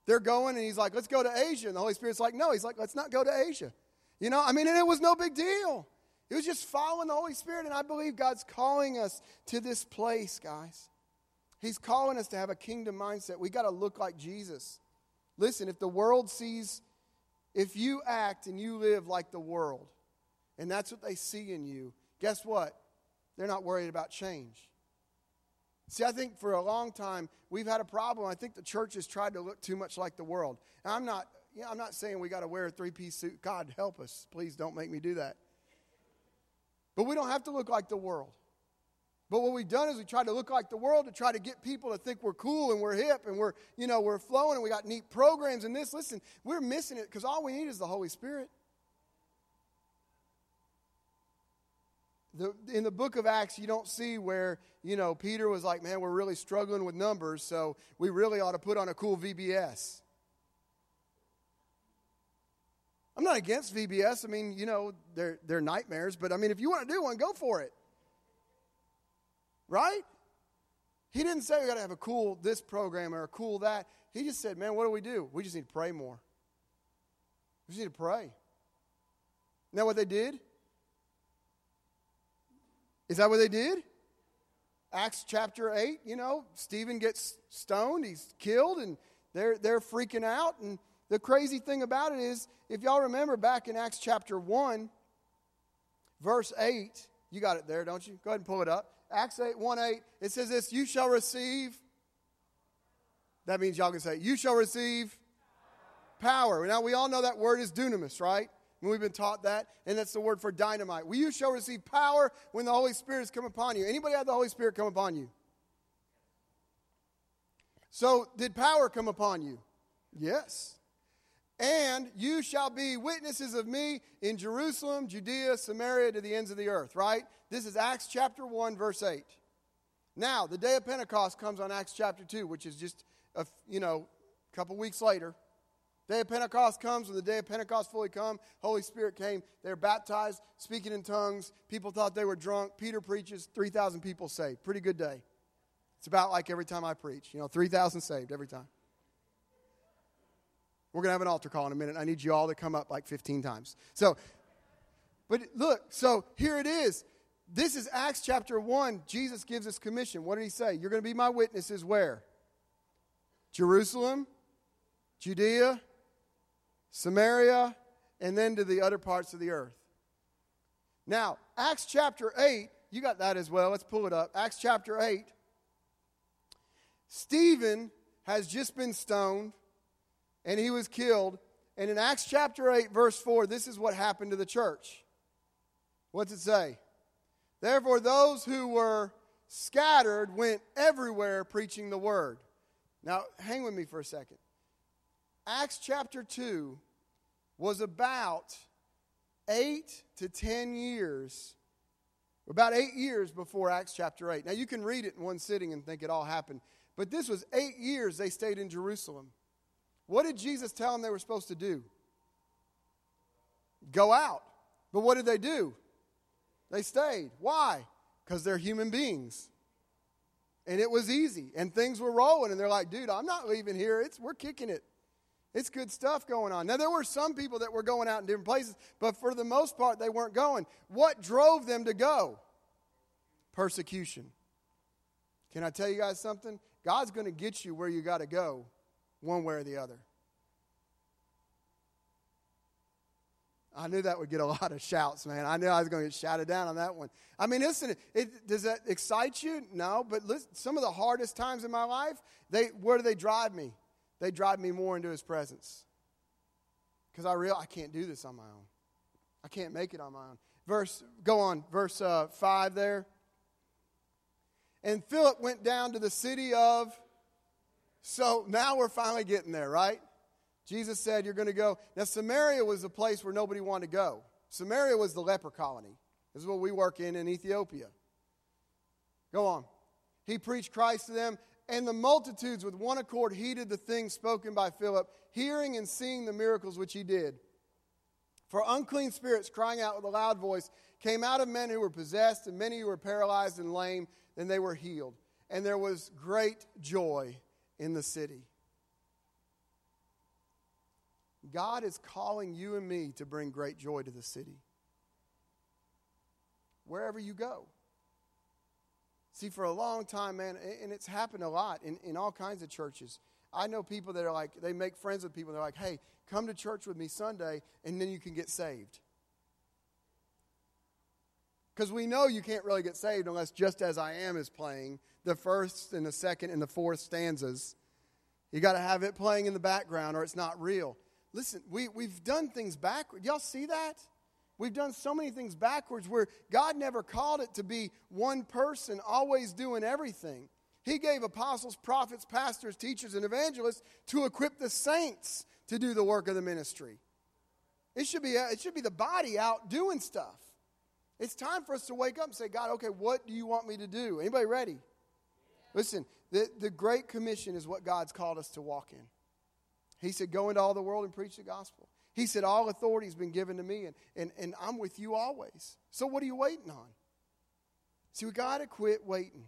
They're going, and he's like, Let's go to Asia. And the Holy Spirit's like, No, he's like, Let's not go to Asia. You know, I mean, and it was no big deal. It was just following the Holy Spirit, and I believe God's calling us to this place, guys. He's calling us to have a kingdom mindset. We got to look like Jesus. Listen, if the world sees, if you act and you live like the world, and that's what they see in you, guess what? They're not worried about change. See, I think for a long time we've had a problem. I think the church has tried to look too much like the world. And I'm not yeah, I'm not saying we got to wear a three piece suit. God help us. Please don't make me do that. But we don't have to look like the world. But what we've done is we try to look like the world to try to get people to think we're cool and we're hip and we're, you know, we're flowing and we got neat programs and this. Listen, we're missing it because all we need is the Holy Spirit. The, in the book of Acts, you don't see where, you know, Peter was like, man, we're really struggling with numbers, so we really ought to put on a cool VBS. I'm not against VBS. I mean, you know, they're, they're nightmares, but I mean, if you want to do one, go for it. Right? He didn't say we got to have a cool this program or a cool that. He just said, man, what do we do? We just need to pray more. We just need to pray. Now, what they did? Is that what they did? Acts chapter 8, you know, Stephen gets stoned, he's killed, and they're, they're freaking out. And the crazy thing about it is, if y'all remember back in Acts chapter 1, verse 8, you got it there, don't you? Go ahead and pull it up. Acts 8, 1 8, it says this You shall receive. That means y'all can say, You shall receive power. Now, we all know that word is dunamis, right? We've been taught that, and that's the word for dynamite. Well, you shall receive power when the Holy Spirit has come upon you. Anybody have the Holy Spirit come upon you? So, did power come upon you? Yes. And you shall be witnesses of me in Jerusalem, Judea, Samaria, to the ends of the earth, right? This is Acts chapter 1, verse 8. Now, the day of Pentecost comes on Acts chapter 2, which is just, a, you know, a couple weeks later. Day of Pentecost comes. When the day of Pentecost fully come, Holy Spirit came. They're baptized, speaking in tongues. People thought they were drunk. Peter preaches. 3,000 people saved. Pretty good day. It's about like every time I preach. You know, 3,000 saved every time. We're going to have an altar call in a minute. I need you all to come up like 15 times. So, but look, so here it is. This is Acts chapter 1. Jesus gives us commission. What did he say? You're going to be my witnesses where? Jerusalem, Judea, Samaria, and then to the other parts of the earth. Now, Acts chapter 8, you got that as well. Let's pull it up. Acts chapter 8. Stephen has just been stoned and he was killed. And in Acts chapter 8, verse 4, this is what happened to the church. What's it say? Therefore, those who were scattered went everywhere preaching the word. Now, hang with me for a second. Acts chapter 2 was about eight to ten years, about eight years before Acts chapter 8. Now, you can read it in one sitting and think it all happened, but this was eight years they stayed in Jerusalem. What did Jesus tell them they were supposed to do? Go out. But what did they do? They stayed. Why? Because they're human beings. And it was easy, and things were rolling, and they're like, dude, I'm not leaving here. It's, we're kicking it. It's good stuff going on. Now, there were some people that were going out in different places, but for the most part, they weren't going. What drove them to go? Persecution. Can I tell you guys something? God's going to get you where you got to go, one way or the other. I knew that would get a lot of shouts, man. I knew I was going to get shouted down on that one. I mean, listen, it, does that excite you? No, but listen, some of the hardest times in my life, they where do they drive me? They drive me more into His presence because I real I can't do this on my own. I can't make it on my own. Verse, go on, verse uh, five there. And Philip went down to the city of. So now we're finally getting there, right? Jesus said, You're going to go. Now, Samaria was a place where nobody wanted to go. Samaria was the leper colony. This is what we work in in Ethiopia. Go on. He preached Christ to them, and the multitudes with one accord heeded the things spoken by Philip, hearing and seeing the miracles which he did. For unclean spirits, crying out with a loud voice, came out of men who were possessed, and many who were paralyzed and lame, and they were healed. And there was great joy in the city. God is calling you and me to bring great joy to the city. Wherever you go. See, for a long time, man, and it's happened a lot in, in all kinds of churches. I know people that are like, they make friends with people. They're like, hey, come to church with me Sunday, and then you can get saved. Because we know you can't really get saved unless Just As I Am is playing the first and the second and the fourth stanzas. You got to have it playing in the background or it's not real. Listen, we, we've done things backward. Y'all see that? We've done so many things backwards where God never called it to be one person always doing everything. He gave apostles, prophets, pastors, teachers, and evangelists to equip the saints to do the work of the ministry. It should be, uh, it should be the body out doing stuff. It's time for us to wake up and say, God, okay, what do you want me to do? Anybody ready? Listen, the, the Great Commission is what God's called us to walk in. He said, Go into all the world and preach the gospel. He said, All authority has been given to me, and, and, and I'm with you always. So what are you waiting on? See, we got to quit waiting.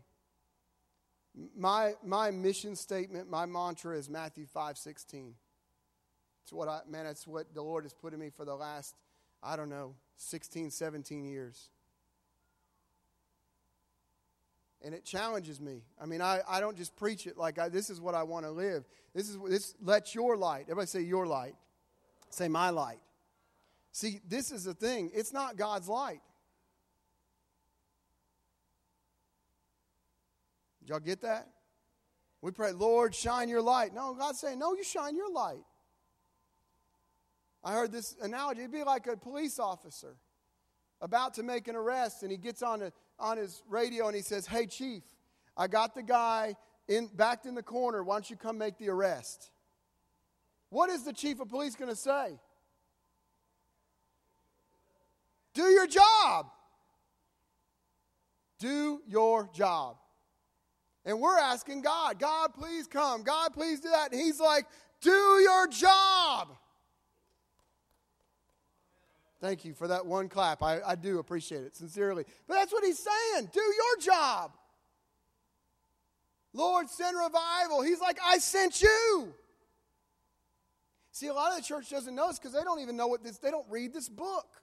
My, my mission statement, my mantra is Matthew 5 16. It's what I, man, it's what the Lord has put in me for the last, I don't know, 16, 17 years and it challenges me. I mean, I, I don't just preach it like I, this is what I want to live. This is this. Let your light. Everybody say your light. Say my light. See, this is the thing. It's not God's light. Did y'all get that? We pray, Lord, shine your light. No, God's saying, no, you shine your light. I heard this analogy. It'd be like a police officer about to make an arrest, and he gets on a on his radio and he says, Hey, Chief, I got the guy in, backed in the corner. Why don't you come make the arrest? What is the chief of police going to say? Do your job. Do your job. And we're asking God, God, please come. God, please do that. And He's like, do your job. Thank you for that one clap. I, I do appreciate it sincerely. But that's what he's saying. Do your job. Lord, send revival. He's like, I sent you. See, a lot of the church doesn't know this because they don't even know what this, they don't read this book.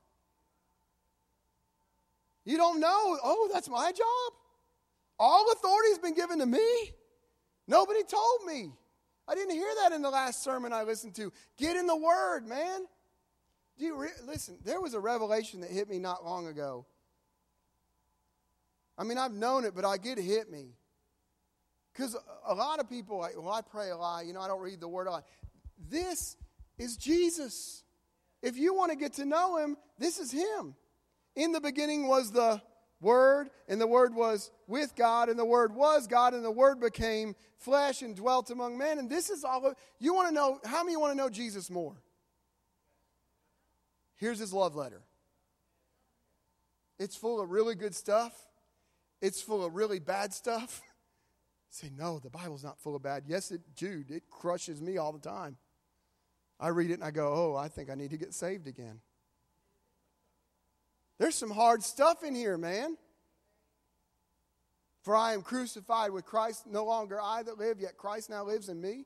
You don't know, oh, that's my job. All authority has been given to me. Nobody told me. I didn't hear that in the last sermon I listened to. Get in the Word, man. Do you re- listen? There was a revelation that hit me not long ago. I mean, I've known it, but I get it hit me. Because a lot of people, like, well, I pray a lot. You know, I don't read the word a lot. This is Jesus. If you want to get to know him, this is him. In the beginning was the Word, and the Word was with God, and the Word was God, and the Word became flesh and dwelt among men. And this is all. Of, you want to know, how many want to know Jesus more? Here's his love letter. It's full of really good stuff. It's full of really bad stuff. Say, no, the Bible's not full of bad. Yes, it, Jude, it crushes me all the time. I read it and I go, oh, I think I need to get saved again. There's some hard stuff in here, man. For I am crucified with Christ, no longer I that live, yet Christ now lives in me.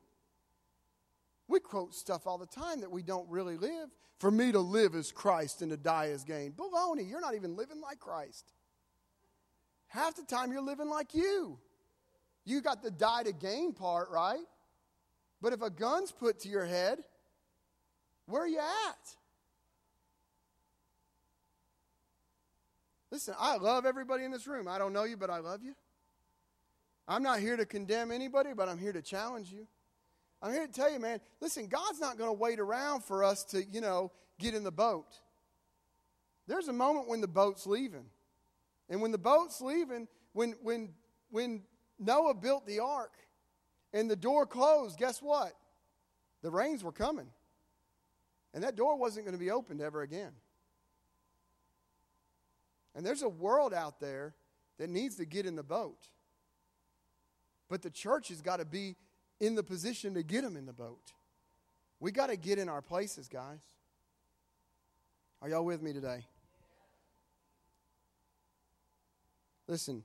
We quote stuff all the time that we don't really live. For me to live is Christ and to die is gain. Baloney, you're not even living like Christ. Half the time you're living like you. You got the die to gain part, right? But if a gun's put to your head, where are you at? Listen, I love everybody in this room. I don't know you, but I love you. I'm not here to condemn anybody, but I'm here to challenge you. I'm here to tell you, man, listen, God's not going to wait around for us to, you know, get in the boat. There's a moment when the boat's leaving. And when the boat's leaving, when, when, when Noah built the ark and the door closed, guess what? The rains were coming. And that door wasn't going to be opened ever again. And there's a world out there that needs to get in the boat. But the church has got to be in the position to get them in the boat. We got to get in our places, guys. Are y'all with me today? Listen,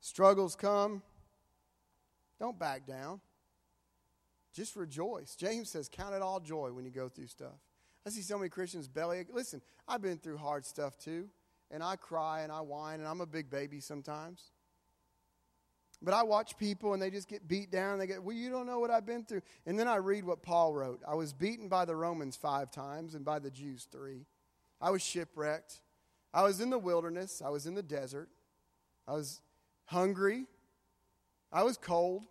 struggles come. Don't back down. Just rejoice. James says, Count it all joy when you go through stuff. I see so many Christians belly. Listen, I've been through hard stuff too, and I cry and I whine, and I'm a big baby sometimes. But I watch people and they just get beat down. They get, well, you don't know what I've been through. And then I read what Paul wrote. I was beaten by the Romans five times and by the Jews three. I was shipwrecked. I was in the wilderness. I was in the desert. I was hungry. I was cold.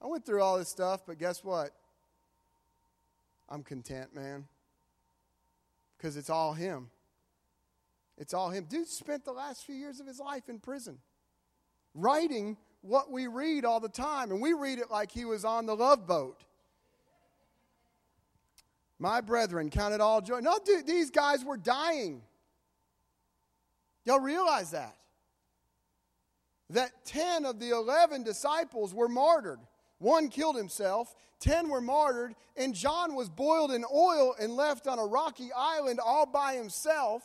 I went through all this stuff, but guess what? I'm content, man. Because it's all Him. It's all him. Dude spent the last few years of his life in prison, writing what we read all the time, and we read it like he was on the love boat. My brethren, count it all joy. No, dude, these guys were dying. Y'all realize that? That 10 of the 11 disciples were martyred. One killed himself, 10 were martyred, and John was boiled in oil and left on a rocky island all by himself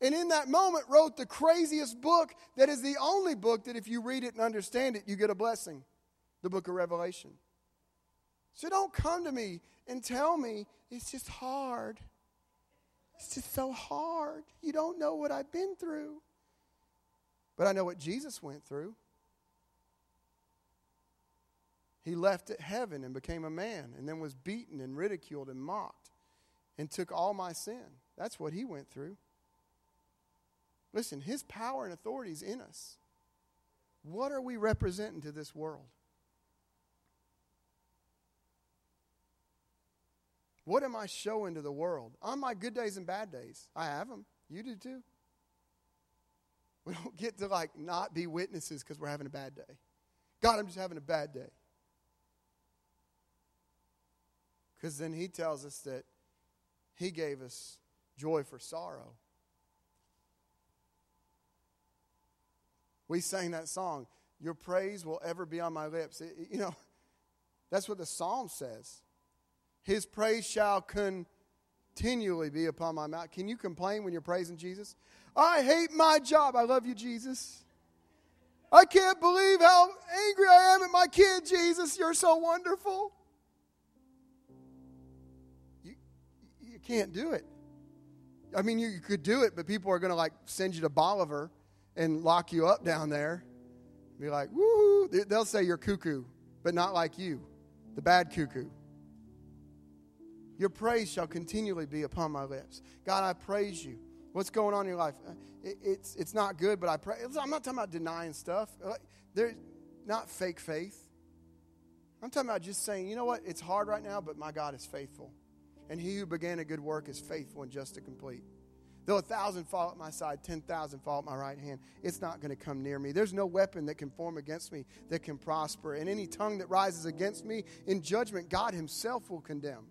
and in that moment wrote the craziest book that is the only book that if you read it and understand it, you get a blessing the book of Revelation. So don't come to me and tell me it's just hard. It's just so hard. You don't know what I've been through. But I know what Jesus went through. He left heaven and became a man and then was beaten and ridiculed and mocked and took all my sin. That's what he went through. Listen, His power and authority is in us. What are we representing to this world? What am I showing to the world? On my good days and bad days. I have them. You do too. We don't get to like not be witnesses because we're having a bad day. God, I'm just having a bad day. Because then he tells us that he gave us joy for sorrow. We sang that song, Your praise will ever be on my lips. It, you know, that's what the psalm says. His praise shall continually be upon my mouth. Can you complain when you're praising Jesus? I hate my job. I love you, Jesus. I can't believe how angry I am at my kid, Jesus. You're so wonderful. Can't do it. I mean, you, could do it, but people are going to like send you to Bolivar and lock you up down there. Be like, woo! They'll say you're cuckoo, but not like you, the bad cuckoo. Your praise shall continually be upon my lips. God, I praise you. What's going on in your life? Uh, it, it's, it's not good, but I pray. I'm not talking about denying stuff. Uh, There's not fake faith. I'm talking about just saying, you know what? It's hard right now, but my God is faithful. And he who began a good work is faithful and just to complete. Though a thousand fall at my side, 10,000 fall at my right hand, it's not going to come near me. There's no weapon that can form against me that can prosper. And any tongue that rises against me in judgment, God Himself will condemn.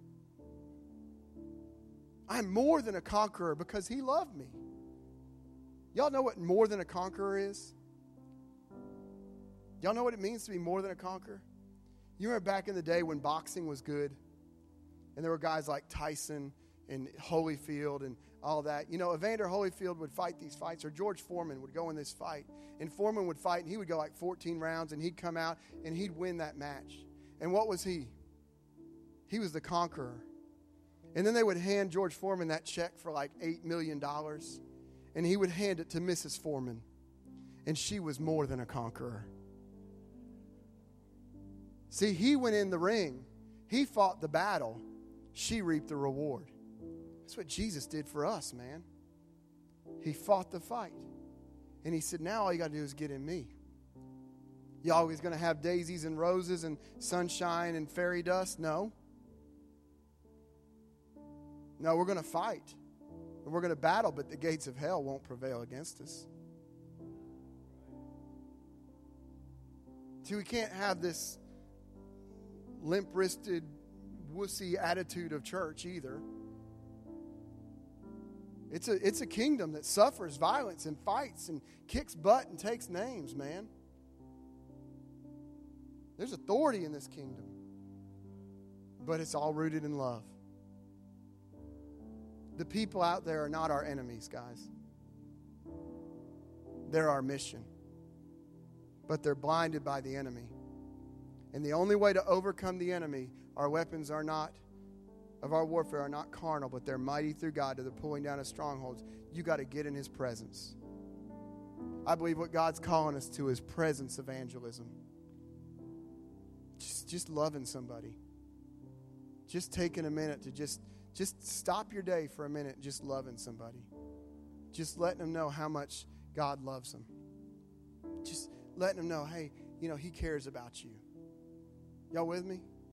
I'm more than a conqueror because He loved me. Y'all know what more than a conqueror is? Y'all know what it means to be more than a conqueror? You remember back in the day when boxing was good? And there were guys like Tyson and Holyfield and all that. You know, Evander Holyfield would fight these fights, or George Foreman would go in this fight. And Foreman would fight, and he would go like 14 rounds, and he'd come out and he'd win that match. And what was he? He was the conqueror. And then they would hand George Foreman that check for like $8 million, and he would hand it to Mrs. Foreman. And she was more than a conqueror. See, he went in the ring, he fought the battle, she reaped the reward. That's what Jesus did for us, man. He fought the fight. And he said, Now all you got to do is get in me. You always going to have daisies and roses and sunshine and fairy dust? No. No, we're going to fight. And we're going to battle, but the gates of hell won't prevail against us. See, we can't have this limp wristed, wussy attitude of church either. It's a, it's a kingdom that suffers violence and fights and kicks butt and takes names, man. There's authority in this kingdom, but it's all rooted in love. The people out there are not our enemies, guys. They're our mission, but they're blinded by the enemy. And the only way to overcome the enemy, our weapons are not of our warfare are not carnal, but they're mighty through God to the pulling down of strongholds. You got to get in His presence. I believe what God's calling us to is presence evangelism. Just, just loving somebody. Just taking a minute to just, just stop your day for a minute, just loving somebody. Just letting them know how much God loves them. Just letting them know, hey, you know, He cares about you. Y'all with me?